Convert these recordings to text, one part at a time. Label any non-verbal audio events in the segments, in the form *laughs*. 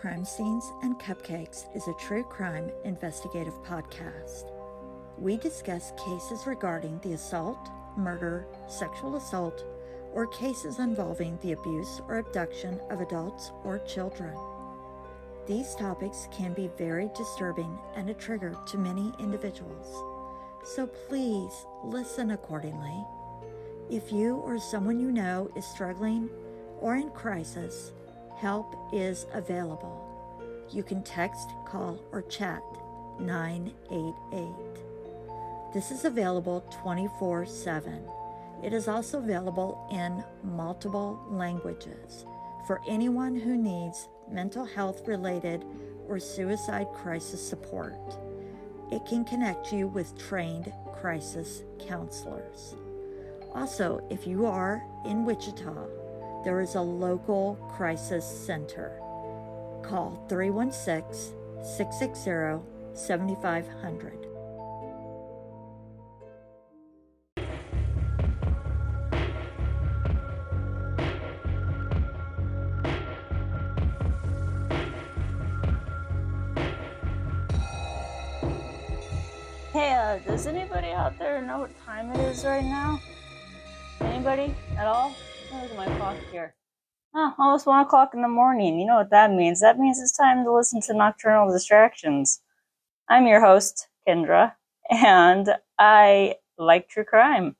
Crime Scenes and Cupcakes is a true crime investigative podcast. We discuss cases regarding the assault, murder, sexual assault, or cases involving the abuse or abduction of adults or children. These topics can be very disturbing and a trigger to many individuals, so please listen accordingly. If you or someone you know is struggling or in crisis, help is available. You can text, call, or chat 988. This is available 24 7. It is also available in multiple languages for anyone who needs mental health related or suicide crisis support. It can connect you with trained crisis counselors. Also, if you are in Wichita, there is a local crisis center. Call 316 660 7500. Hey, uh, does anybody out there know what time it is right now? Anybody at all? Look my clock here. Oh, almost one o'clock in the morning. You know what that means? That means it's time to listen to Nocturnal Distractions. I'm your host, Kendra, and I like true crime.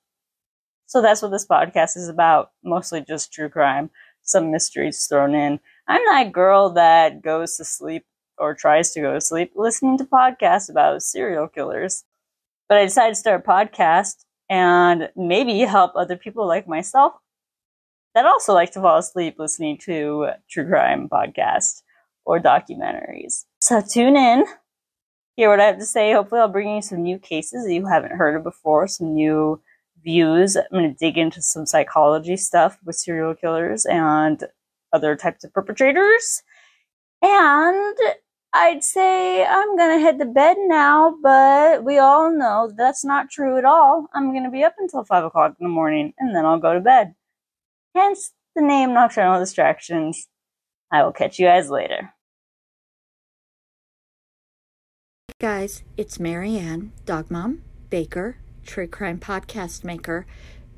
So that's what this podcast is about. Mostly just true crime. Some mysteries thrown in. I'm that girl that goes to sleep or tries to go to sleep listening to podcasts about serial killers. But I decided to start a podcast and maybe help other people like myself that also like to fall asleep listening to true crime podcasts or documentaries. So tune in, hear what I have to say. Hopefully, I'll bring you some new cases that you haven't heard of before, some new views. I'm going to dig into some psychology stuff with serial killers and other types of perpetrators. And I'd say I'm going to head to bed now, but we all know that's not true at all. I'm going to be up until 5 o'clock in the morning and then I'll go to bed. Hence the name Nocturnal Distractions. I will catch you guys later. Guys, it's Maryanne, dog mom, baker, true crime podcast maker,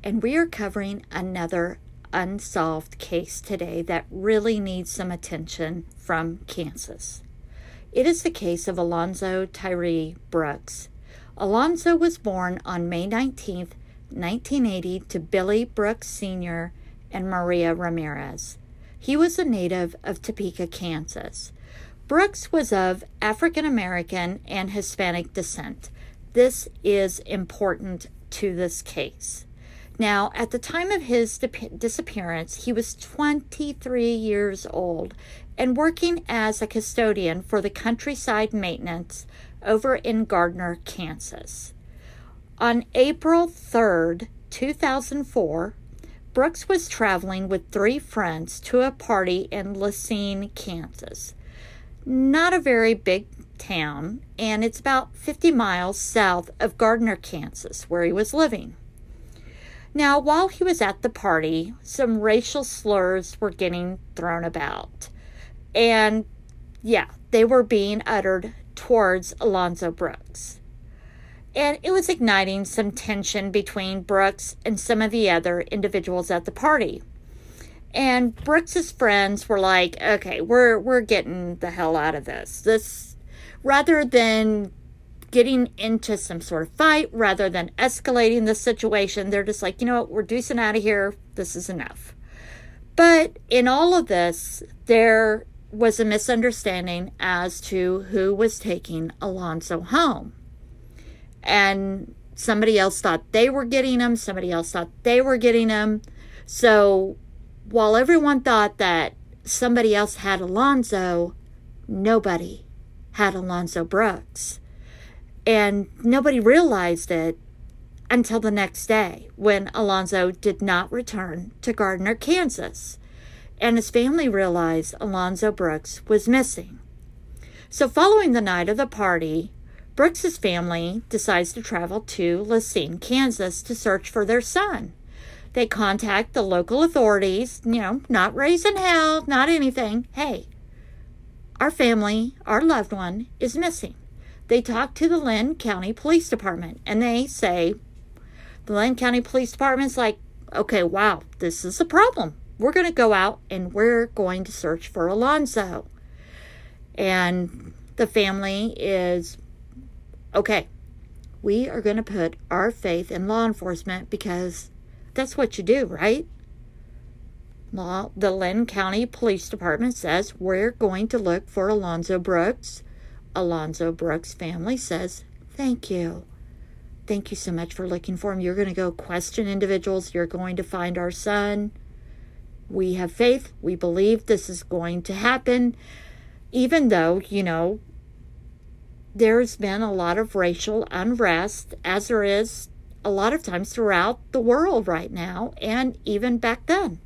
and we are covering another unsolved case today that really needs some attention from Kansas. It is the case of Alonzo Tyree Brooks. Alonzo was born on May 19th, 1980, to Billy Brooks Sr. and Maria Ramirez. He was a native of Topeka, Kansas. Brooks was of African American and Hispanic descent. This is important to this case. Now, at the time of his disappearance, he was 23 years old and working as a custodian for the countryside maintenance over in Gardner, Kansas. On April 3rd, 2004, Brooks was traveling with three friends to a party in La Cygne, Kansas. Not a very big town, and it's about 50 miles south of Gardner, Kansas, where he was living. Now, while he was at the party, some racial slurs were getting thrown about. And yeah, they were being uttered towards Alonzo Brooks. And it was igniting some tension between Brooks and some of the other individuals at the party. And Brooks's friends were like, "Okay, we're we're getting the hell out of this. This rather than getting into some sort of fight, rather than escalating the situation, they're just like, you know what, we're deucing out of here. This is enough." But in all of this, there was a misunderstanding as to who was taking Alonzo home. And somebody else thought they were getting them, somebody else thought they were getting them. So while everyone thought that somebody else had Alonzo, nobody had Alonzo Brooks. And nobody realized it until the next day when Alonzo did not return to Gardner, Kansas and his family realized Alonzo Brooks was missing. So, following the night of the party, Brooks's family decides to travel to La Cygne, Kansas to search for their son. They contact the local authorities, you know, not raising hell, not anything. Hey, our family, our loved one, is missing. They talk to the Linn County Police Department and they say, the Linn County Police Department's like, okay, wow, this is a problem. We're going to go out and we're going to search for Alonzo. And the family is, okay, we are going to put our faith in law enforcement because that's what you do, right? Law, the Linn County Police Department says we're going to look for Alonzo Brooks. Alonzo Brooks' family says, Thank you. Thank you so much for looking for him. You're going to go question individuals. You're going to find our son. We have faith. We believe this is going to happen, even though, you know, there's been a lot of racial unrest, as there is a lot of times throughout the world right now, and even back then.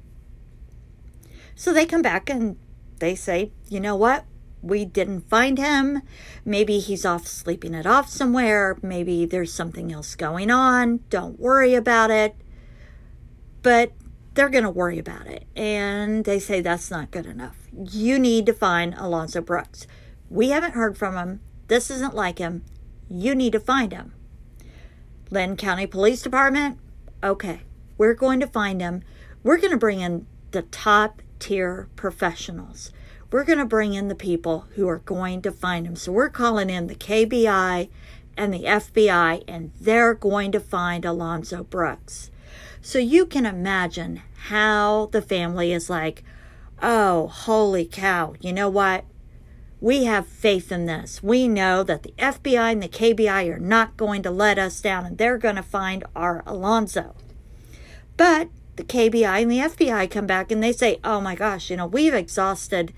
So they come back and they say, you know what? We didn't find him. Maybe he's off sleeping it off somewhere. Maybe there's something else going on. Don't worry about it. But they're going to worry about it. And they say that's not good enough. You need to find Alonzo Brooks. We haven't heard from him. This isn't like him. You need to find him. Linn County Police Department, okay, we're going to find him. We're going to bring in the top tier professionals. We're going to bring in the people who are going to find him. So we're calling in the KBI and the FBI, and they're going to find Alonzo Brooks. So you can imagine how the family is like, oh, holy cow, you know what? We have faith in this. We know that the FBI and the KBI are not going to let us down and they're going to find our Alonzo. But the KBI and the FBI come back and they say, oh my gosh, you know, we've exhausted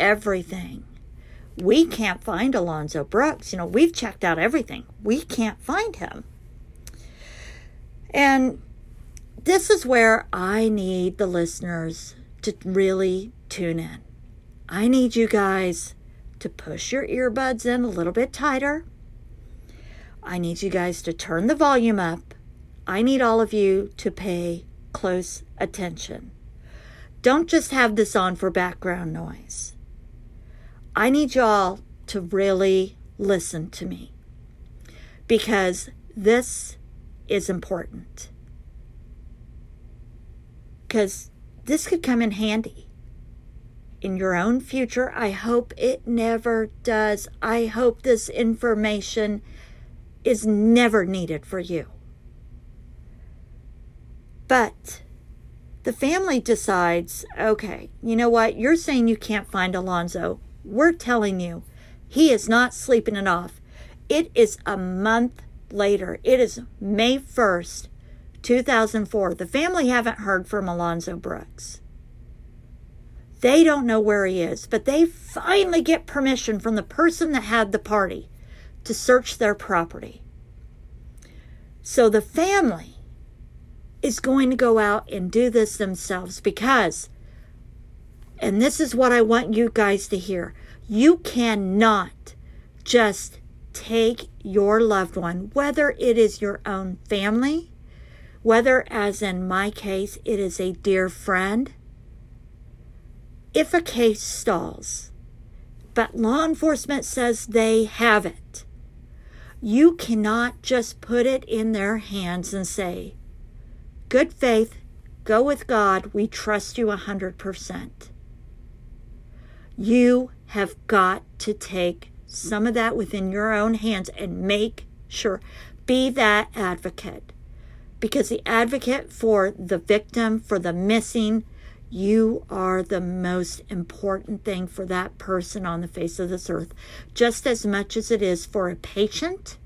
everything. We can't find Alonzo Brooks. You know, we've checked out everything. We can't find him. And this is where I need the listeners to really tune in. I need you guys to push your earbuds in a little bit tighter. I need you guys to turn the volume up. I need all of you to pay close attention. Don't just have this on for background noise. I need y'all to really listen to me because this is important. Because this could come in handy in your own future. I hope it never does. I hope this information is never needed for you. But the family decides okay, you know what? You're saying you can't find Alonzo. We're telling you he is not sleeping it off. It is a month later. It is May 1st, 2004. The family haven't heard from Alonzo Brooks. They don't know where he is, but they finally get permission from the person that had the party to search their property. So the family is going to go out and do this themselves because, and this is what I want you guys to hear you cannot just take your loved one, whether it is your own family, whether, as in my case, it is a dear friend if a case stalls, but law enforcement says they have it, you cannot just put it in their hands and say, Good faith, go with God, we trust you a 100%. You have got to take some of that within your own hands and make sure, be that advocate. Because the advocate for the victim, for the missing, you are the most important thing for that person on the face of this earth. Just as much as it is for a patient,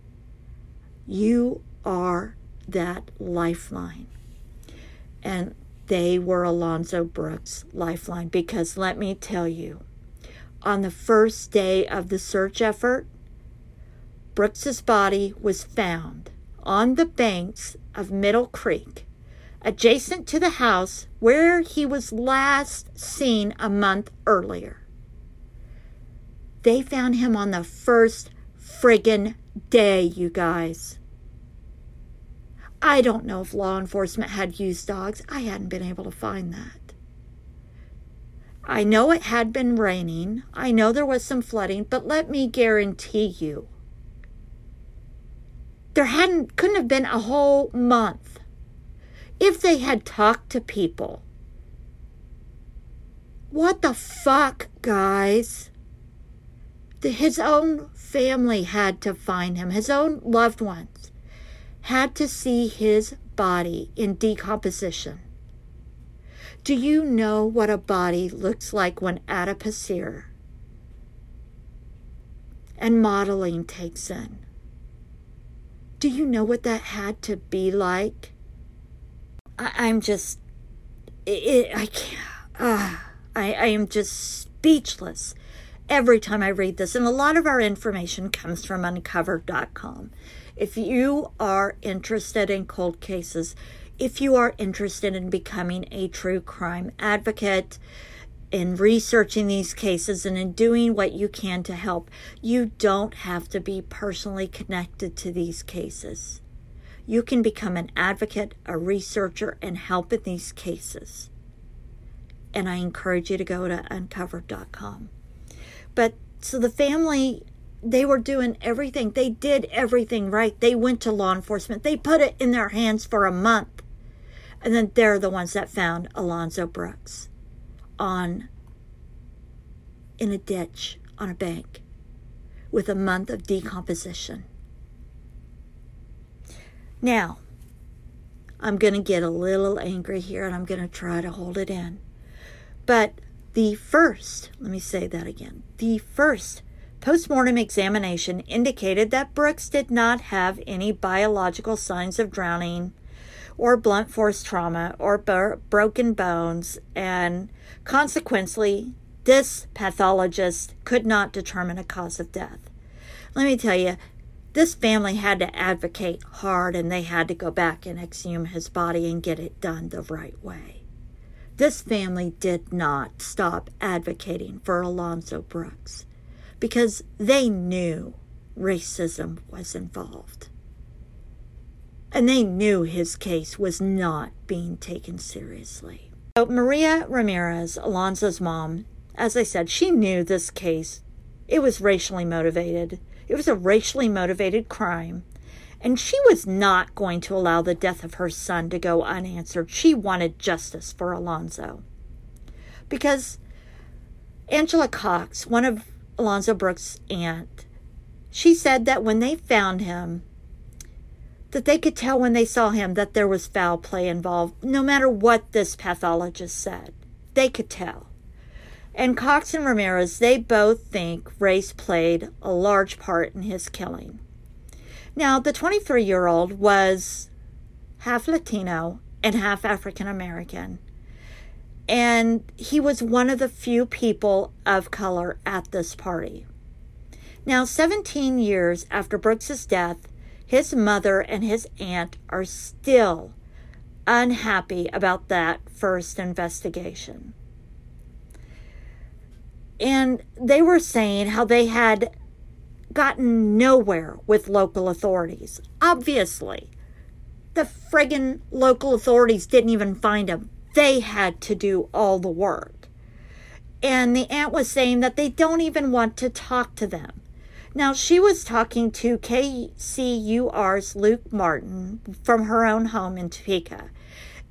you are that lifeline. And they were Alonzo Brooks' lifeline because let me tell you, on the first day of the search effort, Brooks's body was found on the banks of Middle Creek adjacent to the house where he was last seen a month earlier. They found him on the first friggin' day, you guys. I don't know if law enforcement had used dogs. I hadn't been able to find that. I know it had been raining. I know there was some flooding, but let me guarantee you there hadn't couldn't have been a whole month if they had talked to people. What the fuck, guys? The, his own family had to find him. His own loved ones had to see his body in decomposition. Do you know what a body looks like when adipocere and mottling takes in? Do you know what that had to be like? I, am just, it, I can't, uh, I, I am just speechless every time I read this. And a lot of our information comes from uncovered.com. If you are interested in cold cases, if you are interested in becoming a true crime advocate, in researching these cases and in doing what you can to help, you don't have to be personally connected to these cases. You can become an advocate, a researcher, and help in these cases. And I encourage you to go to uncovered.com. But so the family, they were doing everything. They did everything right. They went to law enforcement. They put it in their hands for a month. And then they're the ones that found Alonzo Brooks on in a ditch on a bank with a month of decomposition. Now, I'm going to get a little angry here and I'm going to try to hold it in. But the first, let me say that again, the first postmortem examination indicated that Brooks did not have any biological signs of drowning or blunt force trauma or broken bones, and consequently, this pathologist could not determine a cause of death. Let me tell you, this family had to advocate hard and they had to go back and exhume his body and get it done the right way. This family did not stop advocating for Alonzo Brooks because they knew racism was involved. And they knew his case was not being taken seriously. So Maria Ramirez, Alonzo's mom, as I said, she knew this case. It was racially motivated. It was a racially motivated crime. And she was not going to allow the death of her son to go unanswered. She wanted justice for Alonzo. Because Angela Cox, one of Alonzo Brooks' aunt, she said that when they found him, that they could tell when they saw him that there was foul play involved, no matter what this pathologist said. They could tell. And Cox and Ramirez, they both think race played a large part in his killing. Now, the 23 year old was half Latino and half African American. And he was one of the few people of color at this party. Now, 17 years after Brooks's death, his mother and his aunt are still unhappy about that first investigation. And they were saying how they had gotten nowhere with local authorities. Obviously, the friggin' local authorities didn't even find him. They had to do all the work. And the aunt was saying that they don't even want to talk to them. Now, she was talking to KCUR's Luke Martin from her own home in Topeka.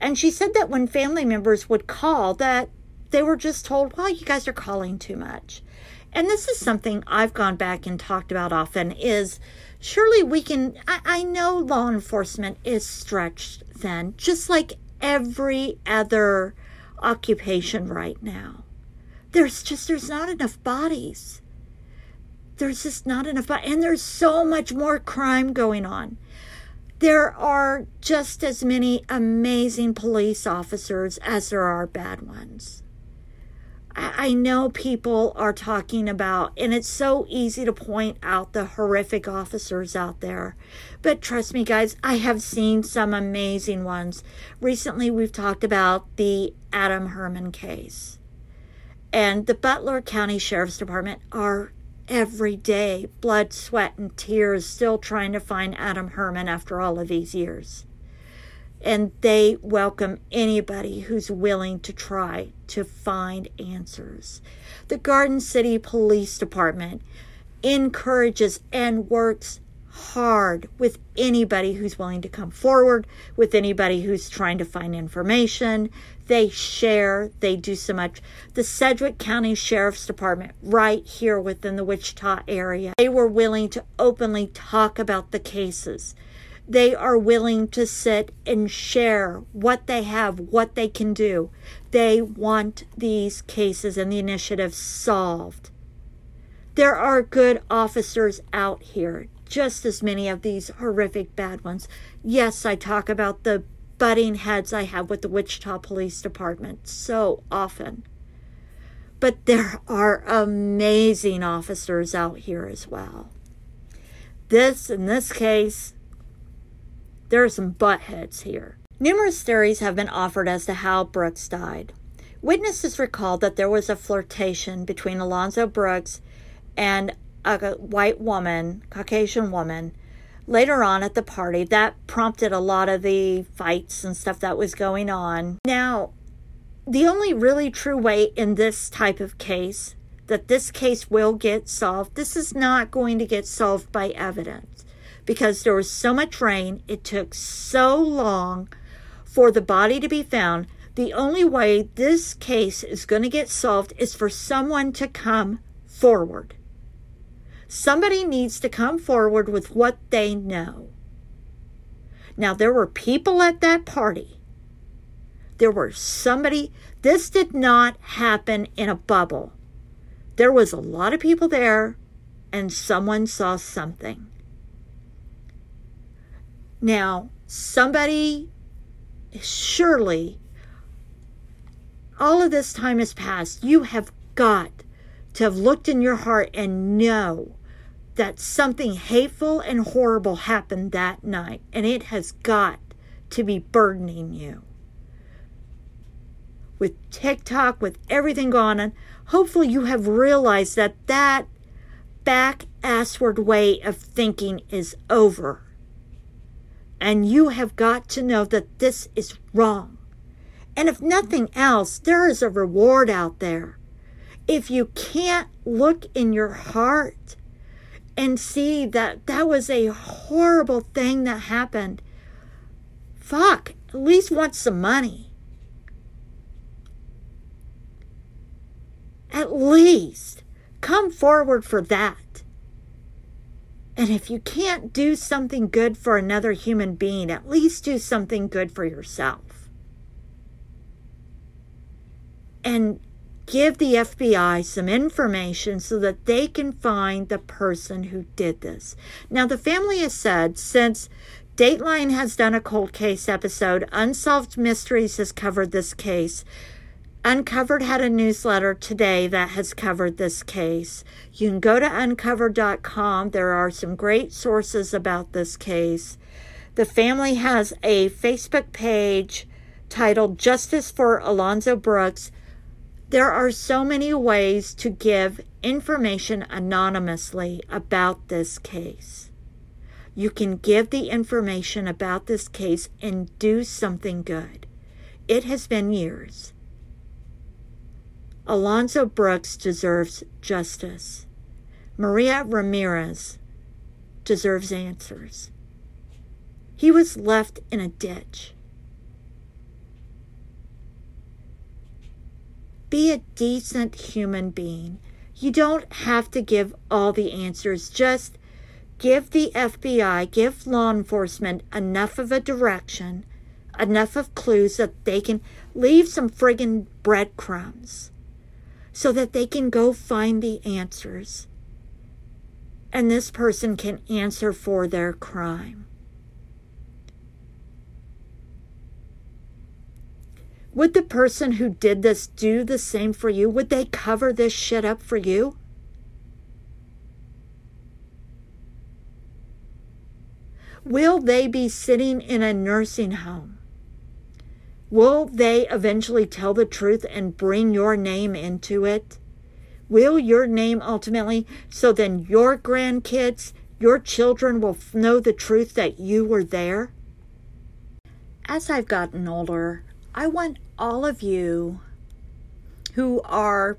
And she said that when family members would call, that they were just told, well, you guys are calling too much and this is something I've gone back and talked about often is surely we can I, I know law enforcement is stretched then, just like every other occupation right now. There's just there's not enough bodies. There's just not enough and there's so much more crime going on. There are just as many amazing police officers as there are bad ones. I know people are talking about, and it's so easy to point out the horrific officers out there. But trust me, guys, I have seen some amazing ones. Recently, we've talked about the Adam Herrman case. And the Butler County Sheriff's Department are every day, blood, sweat, and tears, still trying to find Adam Herrman after all of these years. And they welcome anybody who's willing to try to find answers. The Garden City Police Department encourages and works hard with anybody who's willing to come forward, with anybody who's trying to find information. They share, they do so much. The Sedgwick County Sheriff's Department, right here within the Wichita area, they were willing to openly talk about the cases. They are willing to sit and share what they have, what they can do. They want these cases and the initiative solved. There are good officers out here, just as many of these horrific bad ones. Yes, I talk about the butting heads I have with the Wichita Police Department so often. But there are amazing officers out here as well. This, in this case, there are some butt heads here. Numerous theories have been offered as to how Brooks died. Witnesses recalled that there was a flirtation between Alonzo Brooks and a white woman, Caucasian woman, later on at the party. That prompted a lot of the fights and stuff that was going on. Now, the only really true way in this type of case that this case will get solved, this is not going to get solved by evidence because there was so much rain, it took so long for the body to be found. The only way this case is going to get solved is for someone to come forward. Somebody needs to come forward with what they know. Now, there were people at that party. There were somebody, this did not happen in a bubble. There was a lot of people there, and someone saw something. Now, somebody surely, all of this time has passed. You have got to have looked in your heart and know that something hateful and horrible happened that night, and it has got to be burdening you. With TikTok, with everything going on, hopefully you have realized that that back assward way of thinking is over. And you have got to know that this is wrong. And if nothing else, there is a reward out there. If you can't look in your heart and see that that was a horrible thing that happened, fuck, at least want some money. At least come forward for that. And if you can't do something good for another human being, at least do something good for yourself. And give the FBI some information so that they can find the person who did this. Now, the family has said since Dateline has done a cold case episode, Unsolved Mysteries has covered this case. Uncovered had a newsletter today that has covered this case. You can go to uncovered.com. There are some great sources about this case. The family has a Facebook page titled Justice for Alonzo Brooks. There are so many ways to give information anonymously about this case. You can give the information about this case and do something good. It has been years. Alonzo Brooks deserves justice. Maria Ramirez deserves answers. He was left in a ditch. Be a decent human being. You don't have to give all the answers. Just give the FBI, give law enforcement enough of a direction, enough of clues that they can leave some friggin' breadcrumbs so that they can go find the answers. And this person can answer for their crime. Would the person who did this do the same for you? Would they cover this shit up for you? Will they be sitting in a nursing home Will they eventually tell the truth and bring your name into it? Will your name ultimately, so then your grandkids, your children will know the truth that you were there? as I've gotten older, I want all of you who are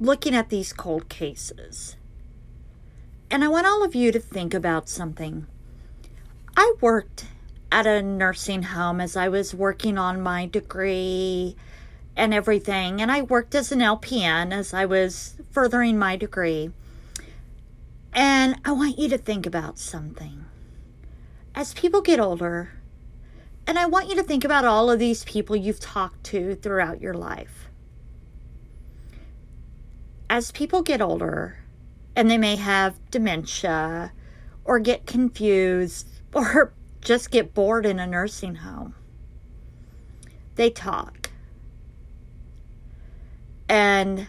looking at these cold cases, and I want all of you to think about something. I worked at a nursing home as I was working on my degree and everything, and I worked as an LPN as I was furthering my degree. And I want you to think about something. As people get older, and I want you to think about all of these people you've talked to throughout your life. As people get older, and they may have dementia, or get confused, *laughs* or just get bored in a nursing home, they talk. And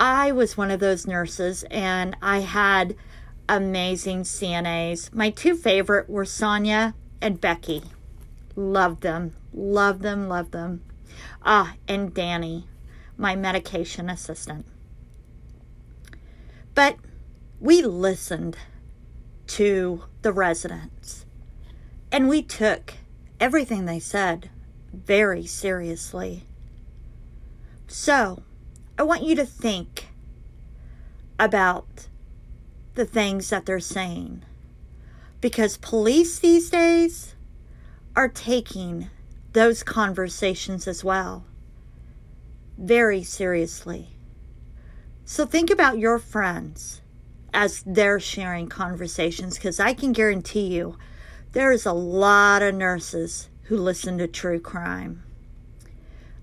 I was one of those nurses, and I had amazing CNAs. My two favorite were Sonia and Becky. Love them, love them, love them. Ah, and Danny, my medication assistant. But we listened to the residents and we took everything they said very seriously. So, I want you to think about the things that they're saying. Because police these days are taking those conversations as well very seriously. So think about your friends as they're sharing conversations because I can guarantee you there is a lot of nurses who listen to true crime,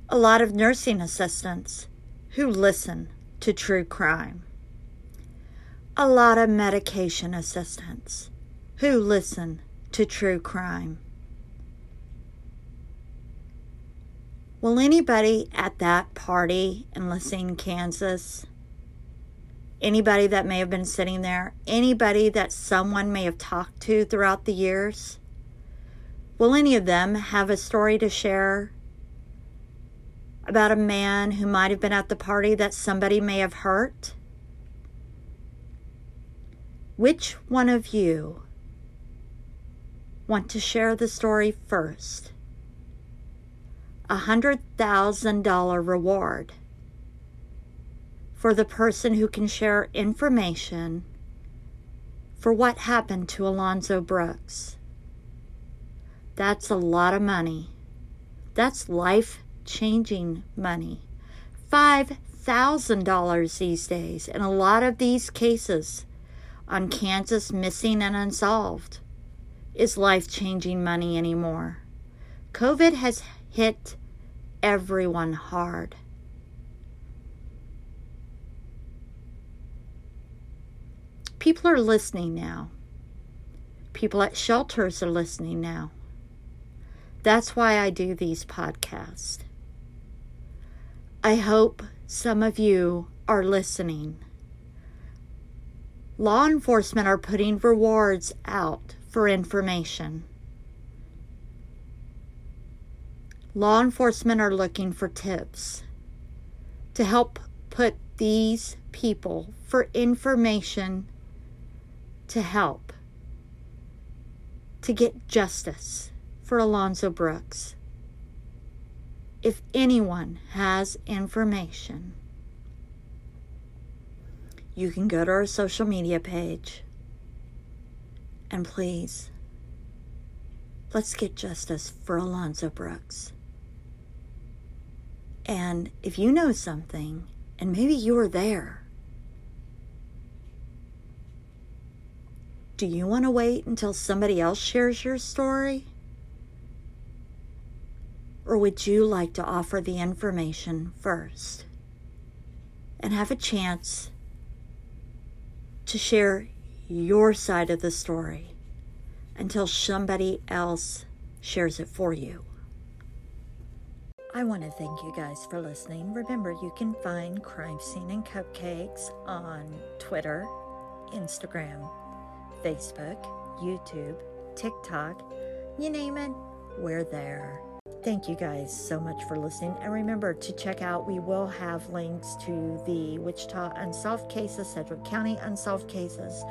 a lot of nursing assistants who listen to true crime a lot of medication assistants who listen to true crime. Will anybody at that party in La Cygne, Kansas, anybody that may have been sitting there, anybody that someone may have talked to throughout the years, will any of them have a story to share about a man who might have been at the party that somebody may have hurt? Which one of you want to share the story first? A $100,000 reward for the person who can share information for what happened to Alonzo Brooks. That's a lot of money. That's life changing money. $5,000 these days in a lot of these cases on Kansas missing and unsolved is life changing money anymore. COVID has hit everyone hard. People are listening now. People at shelters are listening now. That's why I do these podcasts. I hope some of you are listening law enforcement are putting rewards out for information. Law enforcement are looking for tips to help put these people for information to help to get justice for Alonzo Brooks. If anyone has information, you can go to our social media page and please, let's get justice for Alonzo Brooks. And if you know something, and maybe you were there, do you want to wait until somebody else shares your story? Or would you like to offer the information first and have a chance to share your side of the story until somebody else shares it for you. I want to thank you guys for listening. Remember, you can find Crime Scene and Cupcakes on Twitter, Instagram, Facebook, YouTube, TikTok, you name it, we're there. Thank you guys so much for listening. And remember to check out, we will have links to the Wichita Unsolved Cases, Sedgwick County Unsolved Cases,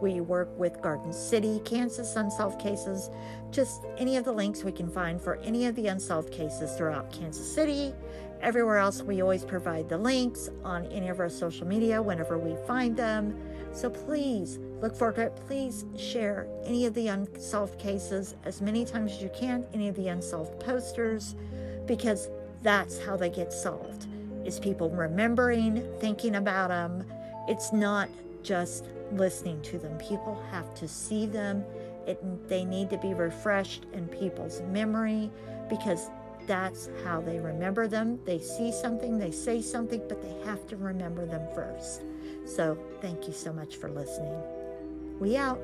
We work with Garden City, Kansas Unsolved Cases. Just any of the links we can find for any of the unsolved cases throughout Kansas City. Everywhere else, we always provide the links on any of our social media whenever we find them. So please look to it. Please share any of the unsolved cases as many times as you can, any of the unsolved posters, because that's how they get solved. Is people remembering, thinking about them. It's not just listening to them. People have to see them. It, they need to be refreshed in people's memory because that's how they remember them. They see something, they say something, but they have to remember them first. So, thank you so much for listening. We out.